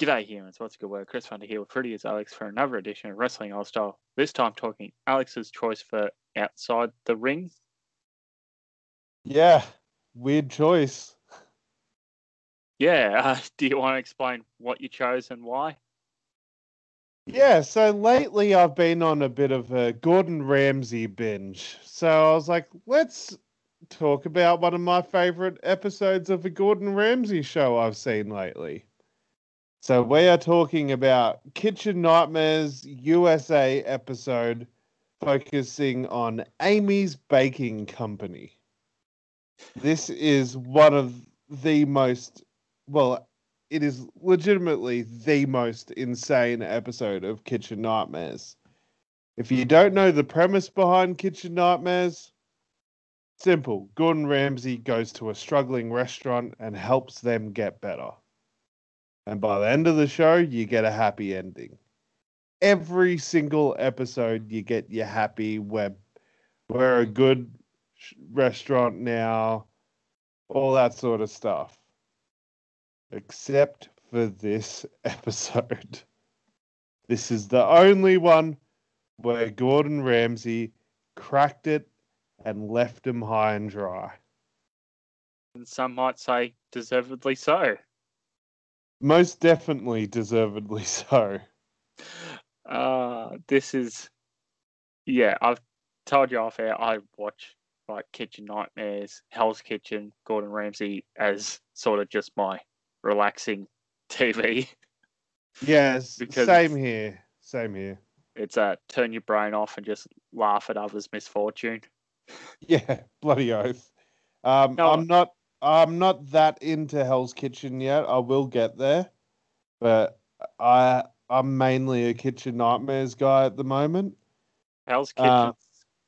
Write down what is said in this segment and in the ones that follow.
G'day humans, what's a good word? Chris Funder here with Pretty as Alex for another edition of Wrestling Aus Style. This time talking Alex's choice for outside the ring. Yeah, weird choice. Yeah, uh, do you want to explain what you chose and why? Yeah, so lately I've been on a bit of a Gordon Ramsay binge. So I was like, let's talk about one of my favorite episodes of a Gordon Ramsay show I've seen lately. So we are talking about Kitchen Nightmares USA episode focusing on Amy's Baking Company. This is one of the most well, it is legitimately the most insane episode of Kitchen Nightmares. If you don't know the premise behind Kitchen Nightmares, simple. Gordon Ramsay goes to a struggling restaurant and helps them get better. And by the end of the show, you get a happy ending. Every single episode, you get your happy. We're, we're a good restaurant now, all that sort of stuff except for this episode. This is the only one where Gordon Ramsay cracked it and left him high and dry. And some might say deservedly so. Most definitely deservedly so. Uh, this is, yeah, I've told you off air, I watch like Kitchen Nightmares, Hell's Kitchen, Gordon Ramsay as sort of just my relaxing TV. Yes, because same here. Same here. It's a uh, turn your brain off and just laugh at others' misfortune. Yeah, bloody oath. Um, no, I'm not. I'm not that into Hell's Kitchen yet. I will get there, but I I'm mainly a Kitchen Nightmares guy at the moment. Hell's Kitchen's uh,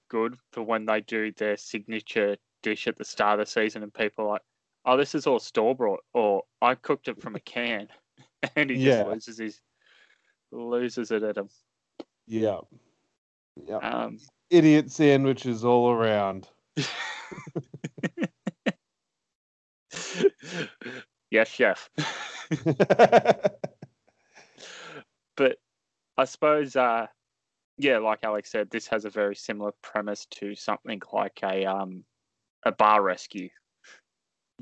good for when they do their signature dish at the start of the season, and people like, oh, this is all store bought, or I cooked it from a can, and he yeah. just loses his loses it at him. Yeah, yeah. Um, Idiot sandwiches all around. yes, chef. but I suppose, uh, yeah, like Alex said, this has a very similar premise to something like a um, a bar rescue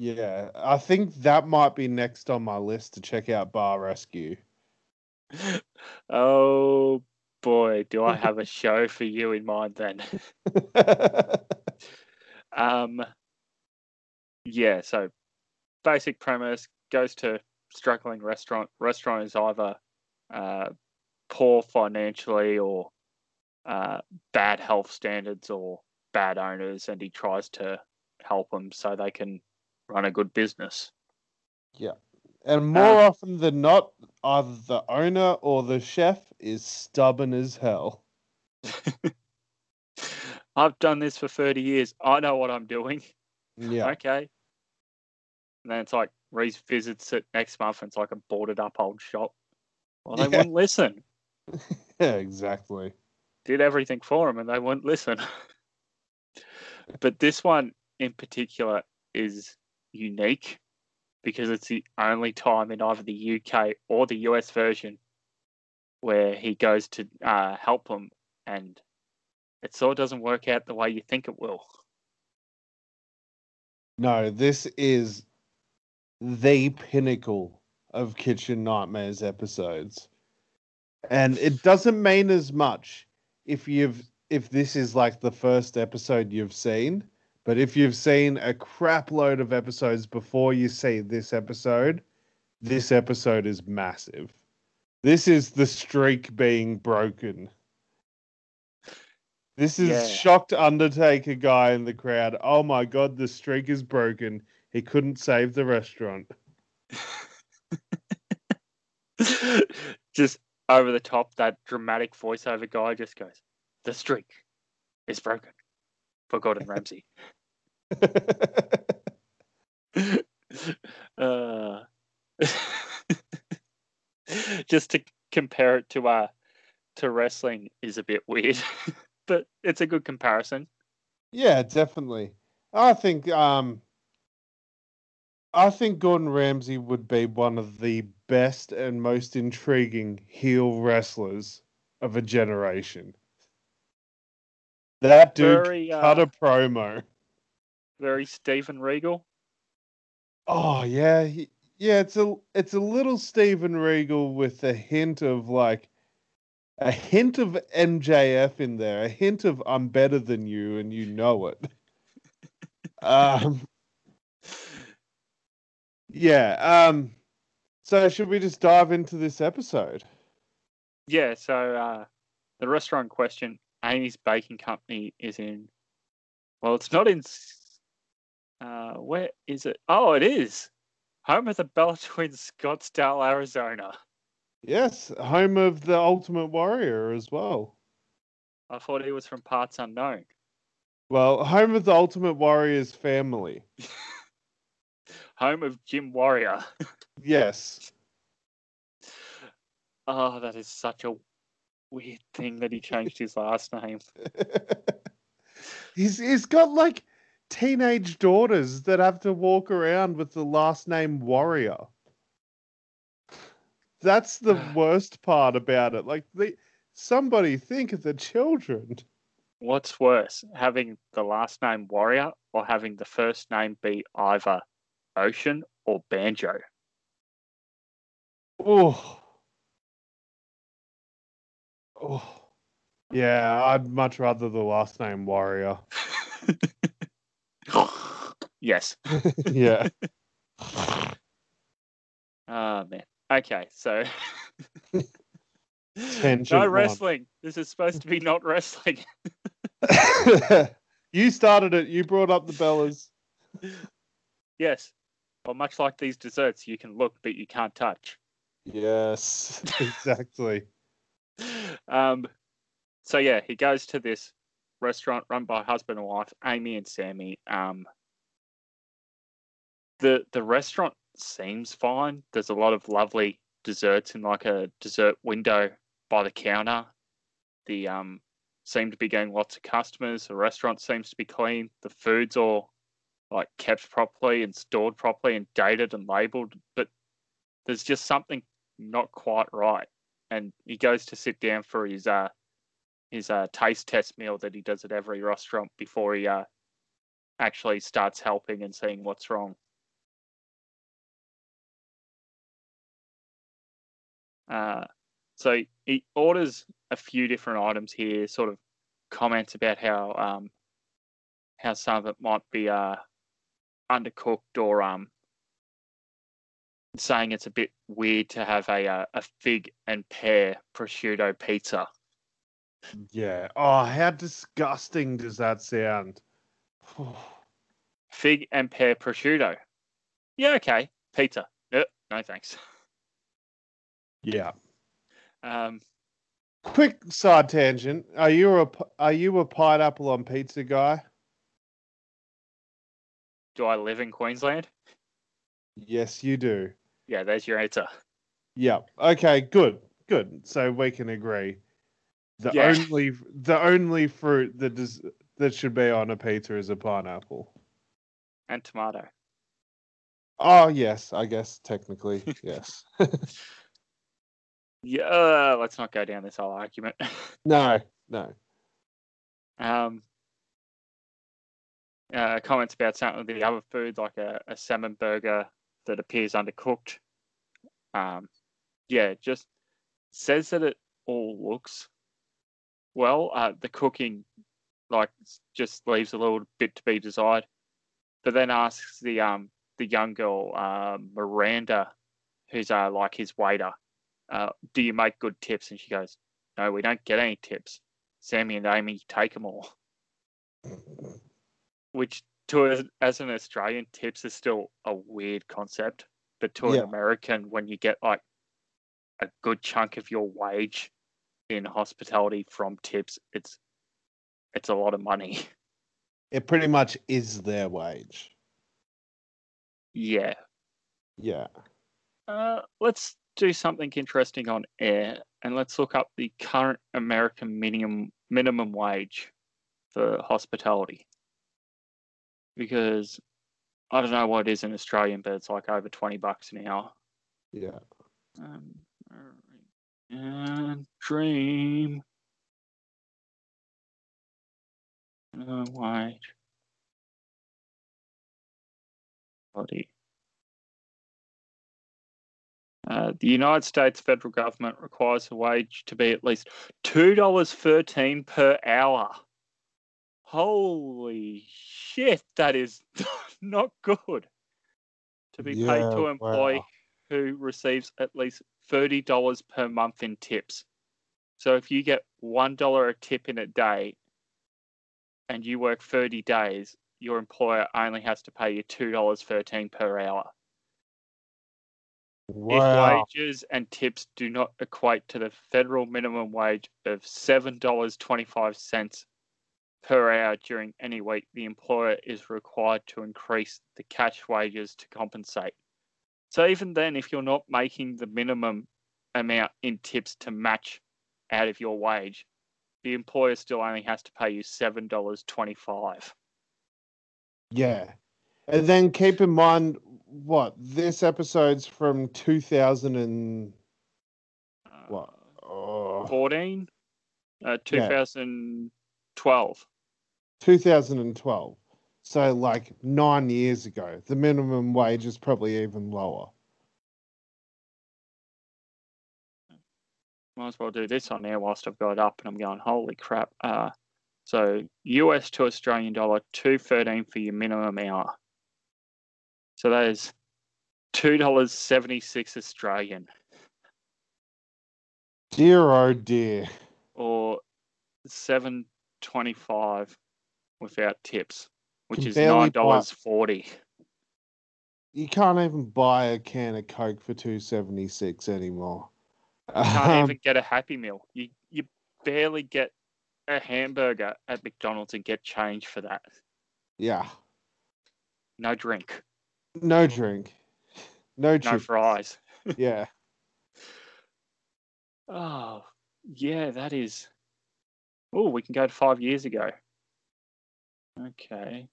yeah, I think that might be next on my list to check out Bar Rescue. Oh boy, do I have a show for you in mind then? um, yeah. So, basic premise goes to struggling restaurant. Restaurant is either uh, poor financially or uh, bad health standards or bad owners, and he tries to help them so they can run a good business. Yeah. And more uh, often than not, either the owner or the chef is stubborn as hell. I've done this for 30 years. I know what I'm doing. Yeah. Okay. And then it's like Reese visits it next month and it's like a boarded up old shop. Well, they yeah. wouldn't listen. yeah, exactly. Did everything for them and they wouldn't listen. but this one in particular is unique because it's the only time in either the UK or the US version where he goes to uh, help them and it sort of doesn't work out the way you think it will. No, this is the pinnacle of Kitchen Nightmares episodes. And it doesn't mean as much if you've if this is like the first episode you've seen but if you've seen a crap load of episodes before you see this episode, this episode is massive. This is the streak being broken. This is yeah. shocked Undertaker guy in the crowd. Oh my god, the streak is broken. He couldn't save the restaurant. just over the top, that dramatic voiceover guy just goes, The streak is broken for Gordon Ramsay. uh, just to compare it to uh to wrestling is a bit weird, but it's a good comparison. Yeah, definitely. I think um I think Gordon Ramsay would be one of the best and most intriguing heel wrestlers of a generation. That dude Very, cut uh, a promo. Very Steven Regal. Oh yeah, he, yeah. It's a it's a little Steven Regal with a hint of like a hint of MJF in there, a hint of I'm better than you and you know it. um, yeah. Um, so should we just dive into this episode? Yeah, so uh, the restaurant question, Amy's Baking Company, is in. Well, it's not in. Uh, where is it? Oh, it is. Home of the Bella Twins, Scottsdale, Arizona. Yes, home of the Ultimate Warrior as well. I thought he was from parts unknown. Well, home of the Ultimate Warrior's family. Home of Jim Warrior. Yes. Oh, that is such a weird thing that he changed his last name. he's he's got like teenage daughters that have to walk around with the last name Warrior. That's the worst part about it. Like they somebody think of the children. What's worse, having the last name Warrior or having the first name be either Ocean or Banjo? Oh. Oh. Yeah, I'd much rather the last name Warrior. yes. yeah. Oh man. Okay, so no one. wrestling. This is supposed to be not wrestling. you started it. You brought up the Bellas. yes. Well, much like these desserts, you can look but you can't touch. Yes, exactly. Um, so yeah, he goes to this restaurant run by husband and wife, Amy and Sammy. Um, the the restaurant seems fine. There's a lot of lovely desserts in like a dessert window by the counter. The um seem to be getting lots of customers. The restaurant seems to be clean. The food's all like kept properly and stored properly and dated and labeled, but there's just something not quite right. And he goes to sit down for his uh his uh taste test meal that he does at every restaurant before he uh actually starts helping and seeing what's wrong. Uh, so he orders a few different items here, sort of comments about how um, how some of it might be uh, undercooked or um, saying it's a bit weird to have a uh, a fig and pear prosciutto pizza. Yeah. Oh, how disgusting does that sound? Fig and pear prosciutto. Yeah, okay. Pizza. No, no thanks. yeah. Um, Quick side tangent. Are you a are you a pineapple on pizza guy? Do I live in Queensland? Yes, you do. Yeah, there's your answer. Yeah. Okay. Good. Good. So we can agree. The Yeah. only the only fruit that does that should be on a pizza is a pineapple. And tomato. Oh yes, I guess technically yes. Yeah, uh, let's not go down this whole argument. no, no. um, uh, comments about some of the other foods, like a, a salmon burger that appears undercooked. Um, yeah, just says that it all looks well. Uh, the cooking, like, just leaves a little bit to be desired. But then asks the um the young girl, uh, Miranda, who's uh like his waiter, uh, do you make good tips? And she goes, no, we don't get any tips. Sammy and Amy take them all. Which, to as an Australian, tips is still a weird concept. But to Yeah. an American, when you get like a good chunk of your wage in hospitality from tips, it's it's a lot of money. It pretty much is their wage. yeah. Yeah. Uh, let's do something interesting on air, and let's look up the current American minimum minimum wage for hospitality. Because I don't know what it is in Australian, but it's like over twenty bucks an hour. Yeah. Um, and dream. Uh, wage. Body. Uh, the United States federal government requires the wage to be at least two dollars thirteen per hour. Holy shit, that is not good. To be paid to an employee wow. who receives at least thirty dollars per month in tips. So if you get one dollar a tip in a day and you work thirty days, your employer only has to pay you two dollars thirteen per hour. Wow. If wages and tips do not equate to the federal minimum wage of $7.25 per hour during any week, the employer is required to increase the cash wages to compensate. So even then, if you're not making the minimum amount in tips to match out of your wage, the employer still only has to pay you $7.25. Yeah. And then keep in mind what this episode's from 2000 and What? Uh, oh, 14? Uh, Yeah. 2012. 2012. So like 9 years ago. The minimum wage is probably even lower. might as well do this on there whilst I've got it up and I'm going, holy crap. Uh, so US to Australian dollar, two thirteen for your minimum hour. So that is two dollars seventy six Australian Dear oh dear. or seven twenty five without tips, which is nine dollars forty. You can't even buy a can of Coke for 276 anymore. You can't Um, even get a happy meal. You you barely get a hamburger at McDonald's and get change for that. yeah. No drink, No drink. No no fries. Yeah. Oh, yeah, that is. Oh, we can go to five years ago. Okay,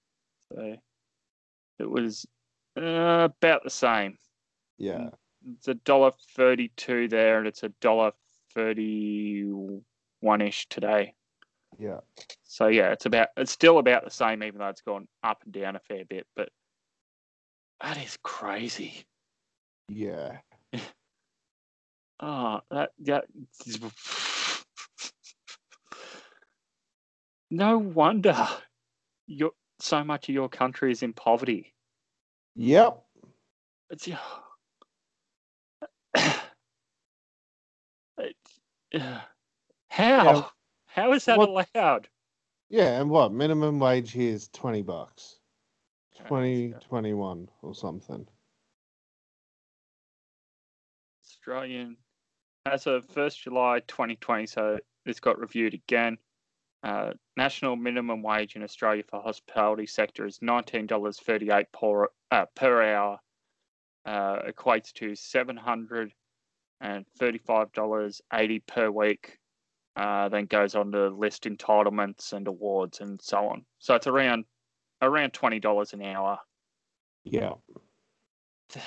so it was uh, about the same. Yeah. It's a dollar thirty-two there, and it's a dollar thirty-one ish today. Yeah. So yeah, it's about it's still about the same, even though it's gone up and down a fair bit. But that is crazy. Yeah. Oh, that that. No wonder your so much of your country is in poverty. Yep. It's It's- uh, how how is that What- allowed? Yeah, and what? Minimum wage here is 20 bucks. 20, go. 21 or something. Australian as of first July 2020. So this got reviewed again. Uh, national minimum wage in Australia for hospitality sector is nineteen dollars thirty eight per uh, per hour. Uh, equates to seven hundred and thirty five dollars eighty per week. Uh, then goes on to list entitlements and awards and so on. So it's around around twenty dollars an hour. Yeah.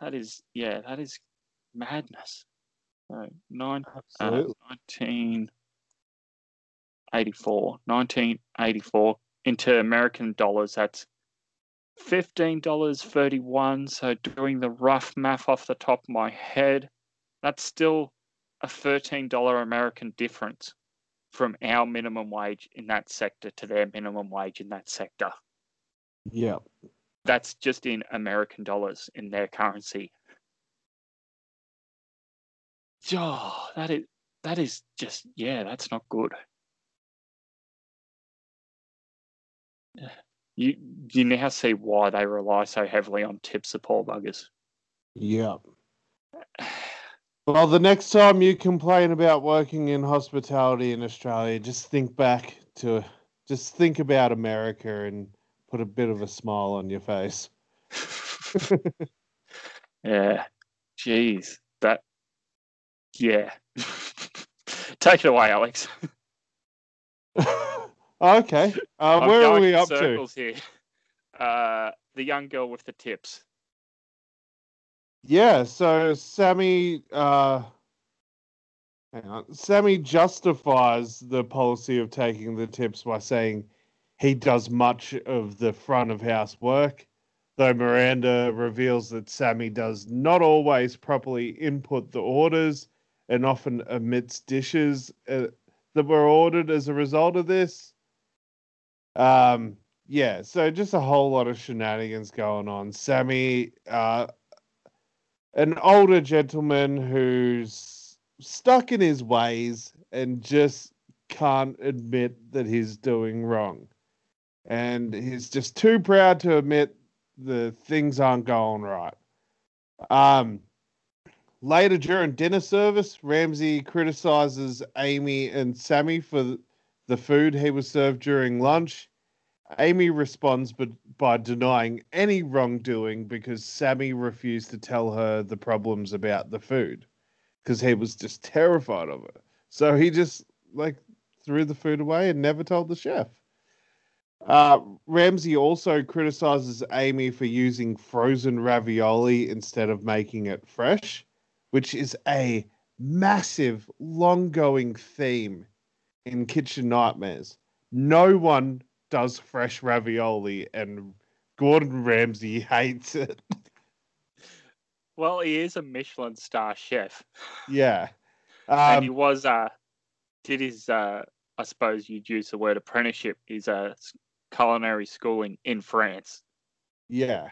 That is, yeah, that is madness. So nine, uh, Absolutely. 1984, 1984 into American dollars, that's $15.31. So doing the rough math off the top of my head, that's still a $13 American difference from our minimum wage in that sector to their minimum wage in that sector. yeah. That's just in American dollars in their currency. Oh, that is that is just yeah, that's not good. You you now see why they rely so heavily on tips, poor buggers. Yeah. Well, the next time you complain about working in hospitality in Australia, just think back to, just think about America and put a bit of a smile on your face. yeah, jeez, that yeah. Take it away, Alex. Okay. Uh, where are we up to? here. Uh, the young girl with the tips. Yeah, so Sammy uh hang on. Sammy justifies the policy of taking the tips by saying he does much of the front of house work, though Miranda reveals that Sammy does not always properly input the orders and often omits dishes uh, that were ordered as a result of this. Um yeah, so just a whole lot of shenanigans going on. Sammy uh an older gentleman who's stuck in his ways and just can't admit that he's doing wrong. And he's just too proud to admit the things aren't going right. Um, later during dinner service, Ramsay criticizes Amy and Sammy for the food he was served during lunch. Amy responds but by denying any wrongdoing because Sammy refused to tell her the problems about the food because he was just terrified of it. So he just like threw the food away and never told the chef. Uh, Ramsay also criticizes Amy for using frozen ravioli instead of making it fresh, which is a massive, long going theme in Kitchen Nightmares. No one does fresh ravioli, and Gordon Ramsay hates it. Well, he is a Michelin star chef. Yeah. and he Um, was uh did his uh I suppose you'd use the word apprenticeship, his uh s- culinary school in, in France. yeah.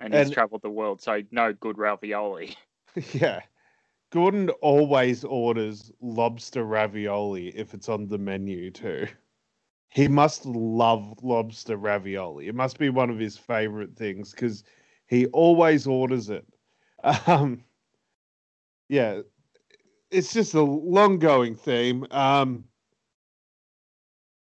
And he's And- travelled the world, so no good ravioli. Yeah. Gordon always orders lobster ravioli if it's on the menu too. He must love lobster ravioli. It must be one of his favorite things because he always orders it. Um, yeah, it's just a long going theme. Um,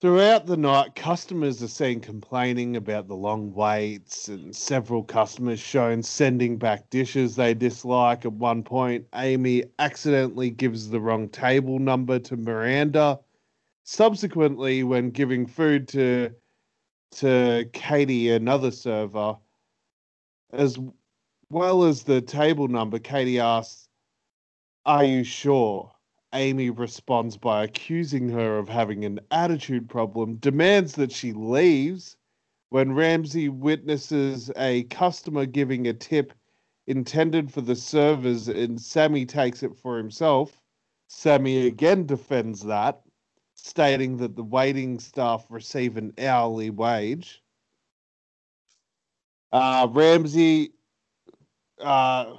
throughout the night, customers are seen complaining about the long waits, and several customers shown sending back dishes they dislike. At one point, Amy accidentally gives the wrong table number to Miranda. Subsequently, when giving food to to Katie, another server, as well as the table number, Katie asks, Are you sure? Amy responds by accusing her of having an attitude problem, demands that she leaves. When Ramsay witnesses a customer giving a tip intended for the servers and Sammy takes it for himself, Sammy again defends that, stating that the waiting staff receive an hourly wage. Uh, Ramsay uh,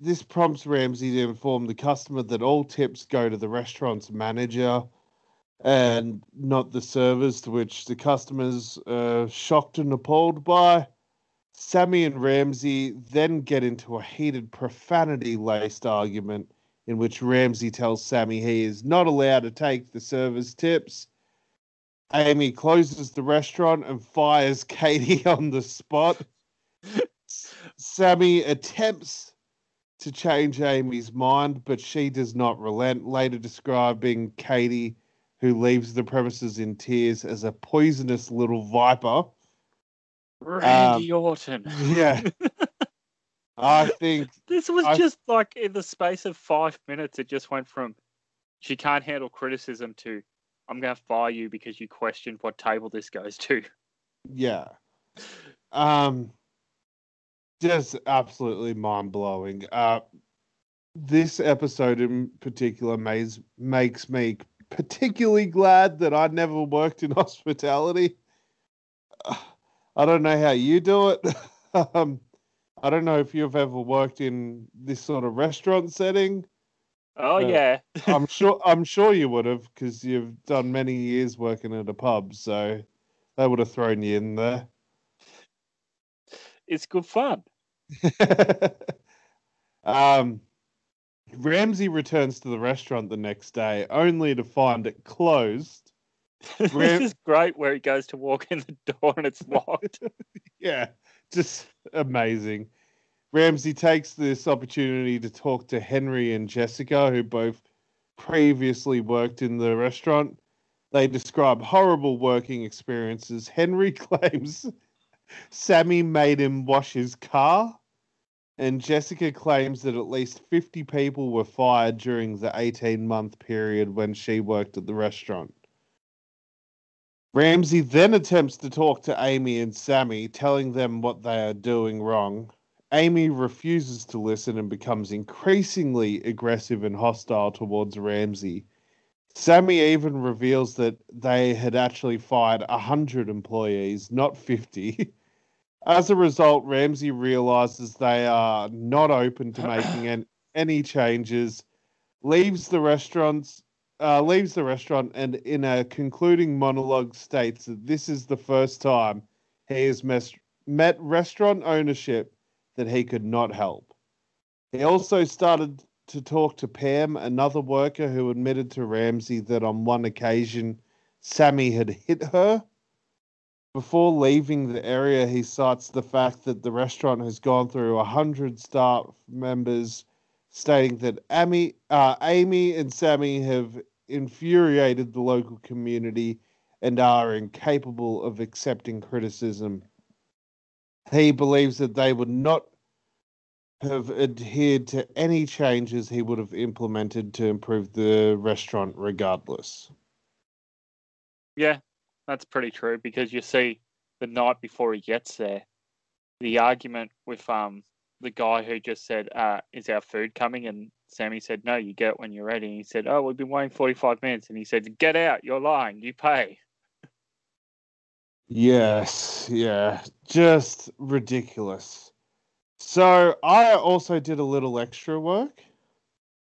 this prompts Ramsay to inform the customer that all tips go to the restaurant's manager and not the servers, to which the customers are shocked and appalled by. Sammy and Ramsay then get into a heated profanity laced argument in which Ramsay tells Sammy he is not allowed to take the servers' tips. Amy closes the restaurant and fires Katie on the spot. Sammy attempts to change Amy's mind, but she does not relent, later describing Katie, who leaves the premises in tears, as a poisonous little viper. Randy Orton. Yeah. I think, This was I- just like in the space of five minutes, it just went from she can't handle criticism to I'm going to fire you because you questioned what table this goes to. yeah. Um, just absolutely mind blowing. Uh, this episode in particular makes, makes me particularly glad that I never worked in hospitality. I don't know how you do it. um, I don't know if you've ever worked in this sort of restaurant setting. Oh, Yeah. yeah. I'm sure I'm sure you would have because you've done many years working at a pub, so they would have thrown you in there. It's good fun. um, Ramsay returns to the restaurant the next day, only to find it closed. this is great where he goes to walk in the door and it's locked. Yeah, just amazing. Ramsay takes this opportunity to talk to Henry and Jessica, who both previously worked in the restaurant. They describe horrible working experiences. Henry claims Sammy made him wash his car. and Jessica claims that at least 50 people were fired during the 18 month period when she worked at the restaurant. Ramsay then attempts to talk to Amy and Sammy, telling them what they are doing wrong. Amy refuses to listen and becomes increasingly aggressive and hostile towards Ramsay. Sammy even reveals that they had actually fired 100 employees, not 50. As a result, Ramsay realizes they are not open to making an, any changes, leaves the restaurants, uh, leaves the restaurant, and in a concluding monologue states that this is the first time he has mes- met restaurant ownership that he could not help. He also started to talk to Pam, another worker who admitted to Ramsay that on one occasion Sammy had hit her. Before leaving the area, he cites the fact that the restaurant has gone through 100 staff members, stating that Amy, uh, Amy and Sammy have infuriated the local community and are incapable of accepting criticism. He believes that they would not have adhered to any changes he would have implemented to improve the restaurant regardless. Yeah, that's pretty true because you see the night before he gets there, the argument with um the guy who just said, uh, is our food coming? And Sammy said, No, you get it when you're ready. And he said, Oh, we've been waiting forty five minutes and he said, Get out, you're lying, you pay. Yes, yeah. Just ridiculous. So I also did a little extra work.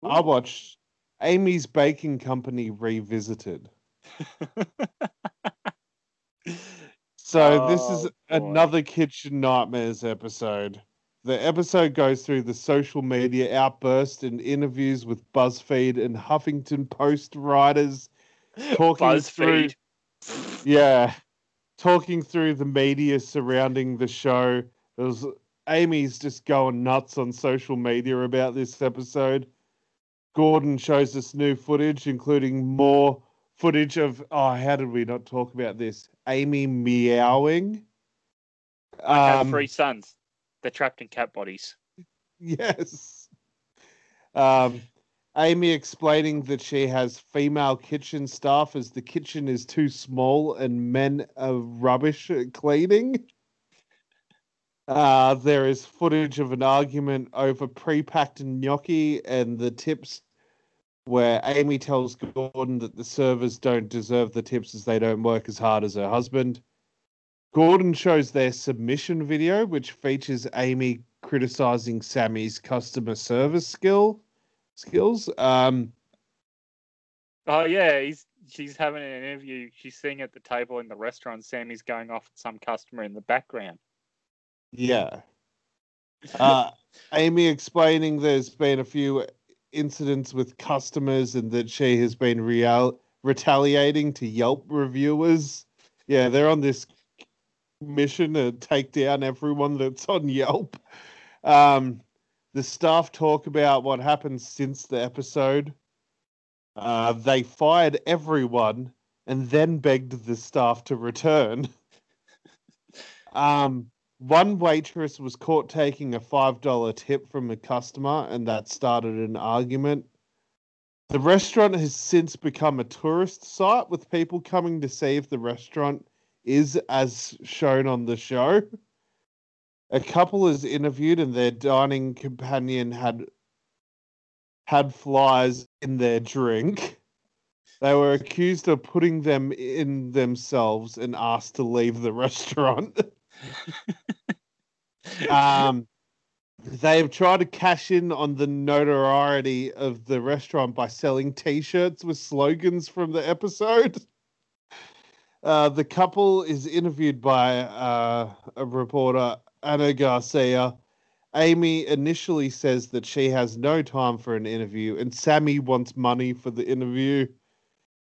I watched Amy's Baking Company Revisited. so this is Oh, boy. another Kitchen Nightmares episode. The episode goes through the social media outburst and interviews with BuzzFeed and Huffington Post writers talking through yeah, talking through the media surrounding the show. It was Amy's just going nuts on social media about this episode. Gordon shows us new footage, including more footage of oh, how did we not talk about this? Amy meowing. I have Um, three sons. They're trapped in cat bodies. Yes. Um, Amy explaining that she has female kitchen staff as the kitchen is too small and men are rubbish at cleaning. Uh, there is footage of an argument over pre-packed gnocchi and the tips where Amy tells Gordon that the servers don't deserve the tips as they don't work as hard as her husband. Gordon shows their submission video, which features Amy criticizing Sammy's customer service skill skills. Um, Oh yeah, he's she's having an interview. She's sitting at the table in the restaurant. Sammy's going off at some customer in the background. yeah. Uh, Amy explaining there's been a few incidents with customers and that she has been real retaliating to Yelp reviewers. Yeah, they're on this mission to take down everyone that's on Yelp. Um, the staff talk about what happened since the episode. Uh, they fired everyone and then begged the staff to return. um, one waitress was caught taking a $5 tip from a customer, and that started an argument. The restaurant has since become a tourist site with people coming to see if the restaurant is as shown on the show. A couple is interviewed, and their dining companion had had flies in their drink. They were accused of putting them in themselves and asked to leave the restaurant. um, they have tried to cash in on the notoriety of the restaurant by selling T-shirts with slogans from the episode. Uh, the couple is interviewed by uh, a reporter, Anna Garcia. Amy initially says that she has no time for an interview, and Sammy wants money for the interview.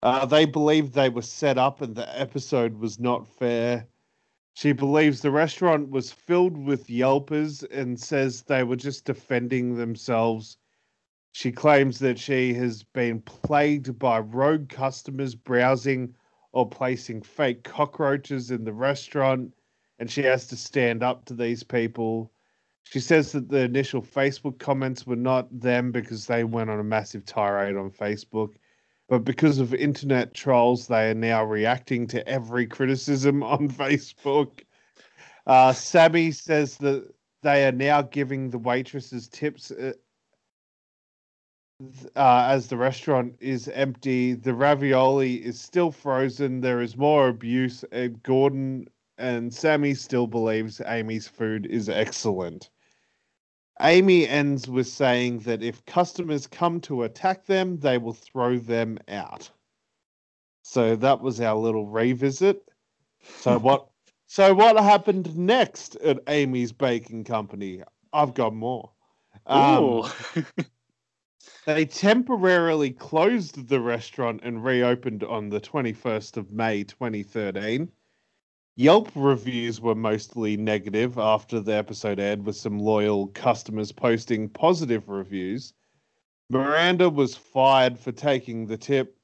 Uh, they believe they were set up and the episode was not fair. She believes the restaurant was filled with Yelpers and says they were just defending themselves. She claims that she has been plagued by rogue customers browsing or placing fake cockroaches in the restaurant, and she has to stand up to these people. She says that the initial Facebook comments were not them because they went on a massive tirade on Facebook, but because of internet trolls, they are now reacting to every criticism on Facebook. Uh, Sammy says that they are now giving the waitresses tips uh, uh, as the restaurant is empty. The ravioli is still frozen. There is more abuse. And Gordon and Sammy still believes Amy's food is excellent. Amy ends with saying that if customers come to attack them, they will throw them out. So that was our little revisit. So what so what happened next at Amy's Baking Company? I've got more. Um, they temporarily closed the restaurant and reopened on the 21st of May 2013. Yelp reviews were mostly negative after the episode aired, with some loyal customers posting positive reviews. Miranda was fired for taking the tip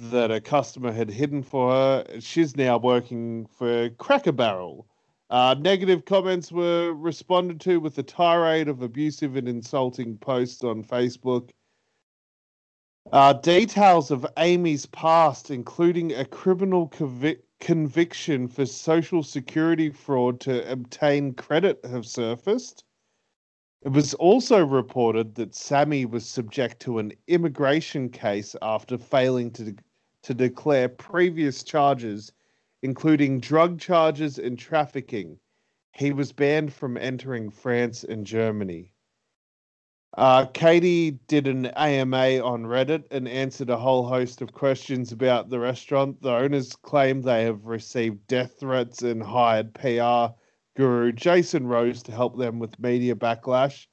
that a customer had hidden for her. She's now working for Cracker Barrel. Uh, negative comments were responded to with a tirade of abusive and insulting posts on Facebook. Uh, details of Amy's past, including a criminal conviction conviction for social security fraud to obtain credit have surfaced. It was also reported that Sammy was subject to an immigration case after failing to, to declare previous charges, including drug charges and trafficking. He was banned from entering France and Germany. Uh, Katie did an AMA on Reddit and answered a whole host of questions about the restaurant. The owners claim they have received death threats and hired PR guru Jason Rose to help them with media backlash.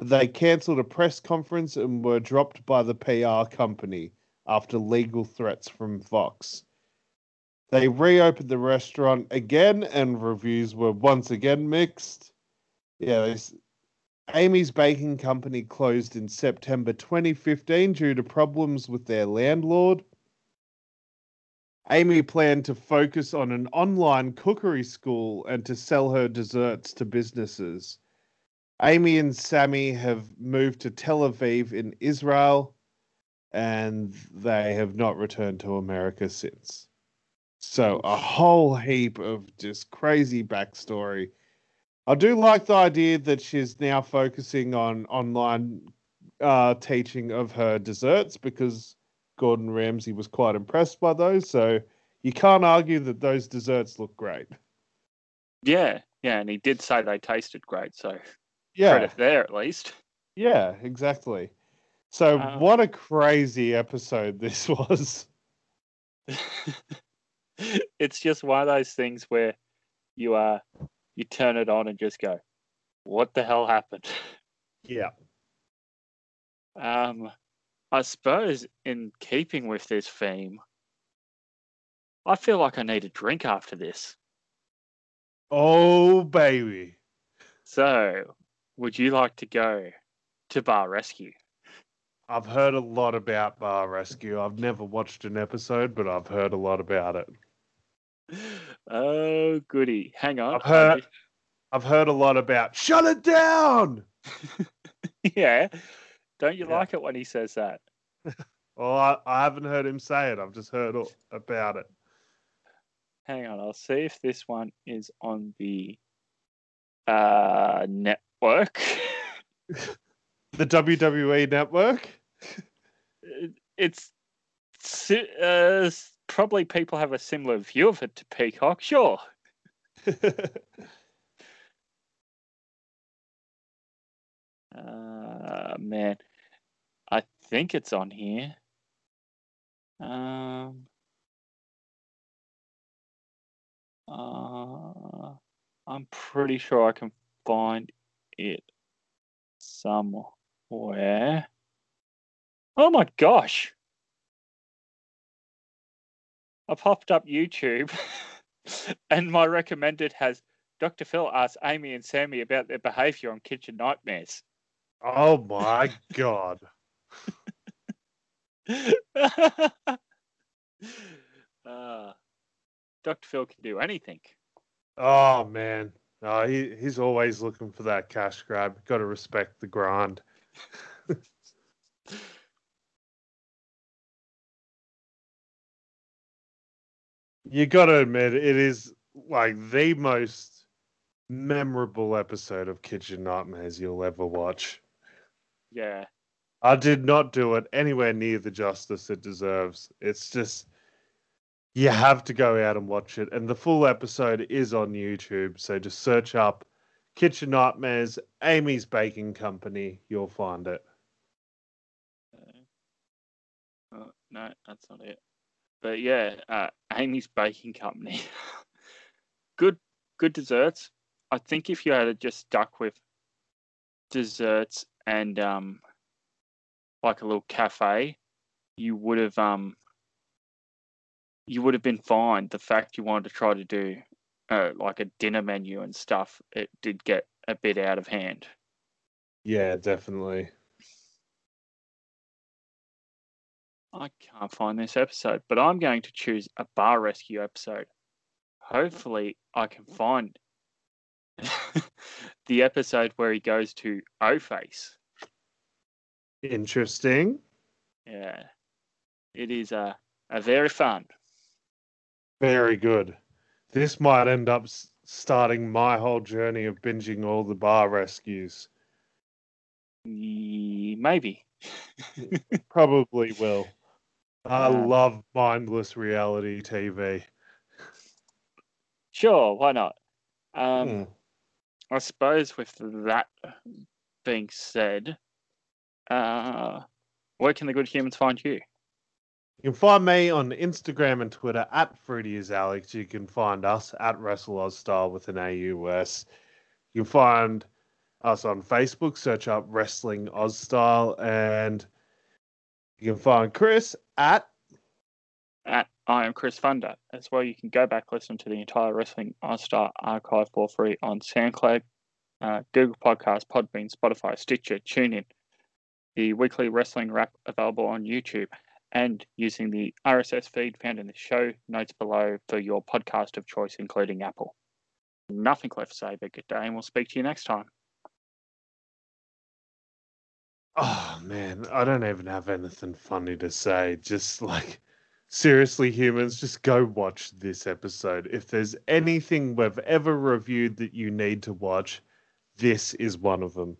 They cancelled a press conference and were dropped by the PR company after legal threats from Fox. They reopened the restaurant again, and reviews were once again mixed. Yeah, Amy's Baking Company closed in September 2015 due to problems with their landlord. Amy planned to focus on an online cookery school and to sell her desserts to businesses. Amy and Sammy have moved to Tel Aviv in Israel and they have not returned to America since. So, a whole heap of just crazy backstory I do like the idea that she's now focusing on online uh, teaching of her desserts because Gordon Ramsay was quite impressed by those. So you can't argue that those desserts look great. Yeah, yeah, and he did say they tasted great. So yeah, credit there at least. Yeah, exactly. So um, what a crazy episode this was. it's just one of those things where you are you turn it on and just go, "What the hell happened?" Yeah. Um, I suppose in keeping with this theme, I feel like I need a drink after this. Oh baby. So, would you like to go to Bar Rescue? I've heard a lot about Bar Rescue. I've never watched an episode, but I've heard a lot about it. Oh, goody. Hang on. I've heard, I've heard a lot about shut it down. yeah. Don't you yeah. like it when he says that? well, I, I haven't heard him say it. I've just heard about it. Hang on. I'll see if this one is on the uh, network. the WWE network? It's uh, probably people have a similar view of it to Peacock, sure. uh, man, I think it's on here. Um, uh, I'm pretty sure I can find it somewhere. Oh my gosh! I popped up YouTube and my recommended has Dr. Phil asks Amy and Sammy about their behavior on Kitchen Nightmares. Oh my god. uh, Dr. Phil can do anything. Oh man. Oh, he, he's always looking for that cash grab. Got to respect the grind. you got to admit, it is like the most memorable episode of Kitchen Nightmares you'll ever watch. Yeah. I did not do it anywhere near the justice it deserves. It's just you have to go out and watch it. And the full episode is on YouTube. So just search up Kitchen Nightmares, Amy's Baking Company. You'll find it. Oh, no, that's not it. But yeah, uh, Amy's Baking Company. good, good desserts. I think if you had just stuck with desserts and um, like a little cafe, you would have um, you would have been fine. The fact you wanted to try to do uh, like a dinner menu and stuff, it did get a bit out of hand. Yeah, definitely. I can't find this episode, but I'm going to choose a bar rescue episode. Hopefully, I can find the episode where he goes to O Face. Interesting. Yeah, it is a a very fun. Very good. This might end up starting my whole journey of binging all the bar rescues. Maybe. Probably will. I uh, love mindless reality TV. Sure, why not? Um, hmm. I suppose with that being said, uh, where can the good humans find you? You can find me on Instagram and Twitter at Fruity is Alex. You can find us at Wrestle Aus Style with an AUS. You can find us on Facebook, search up Wrestling Aus Style, and you can find Chris at at I am Chris Funder. As well, you can go back listen to the entire Wrestling Star archive for free on SoundCloud, uh, Google Podcasts, Podbean, Spotify, Stitcher, TuneIn. The weekly wrestling wrap available on YouTube, and using the RSS feed found in the show notes below for your podcast of choice, including Apple. Nothing left to say but good day, and we'll speak to you next time. Oh man, I don't even have anything funny to say. Just like seriously, humans, just go watch this episode. If there's anything we've ever reviewed that you need to watch, this is one of them.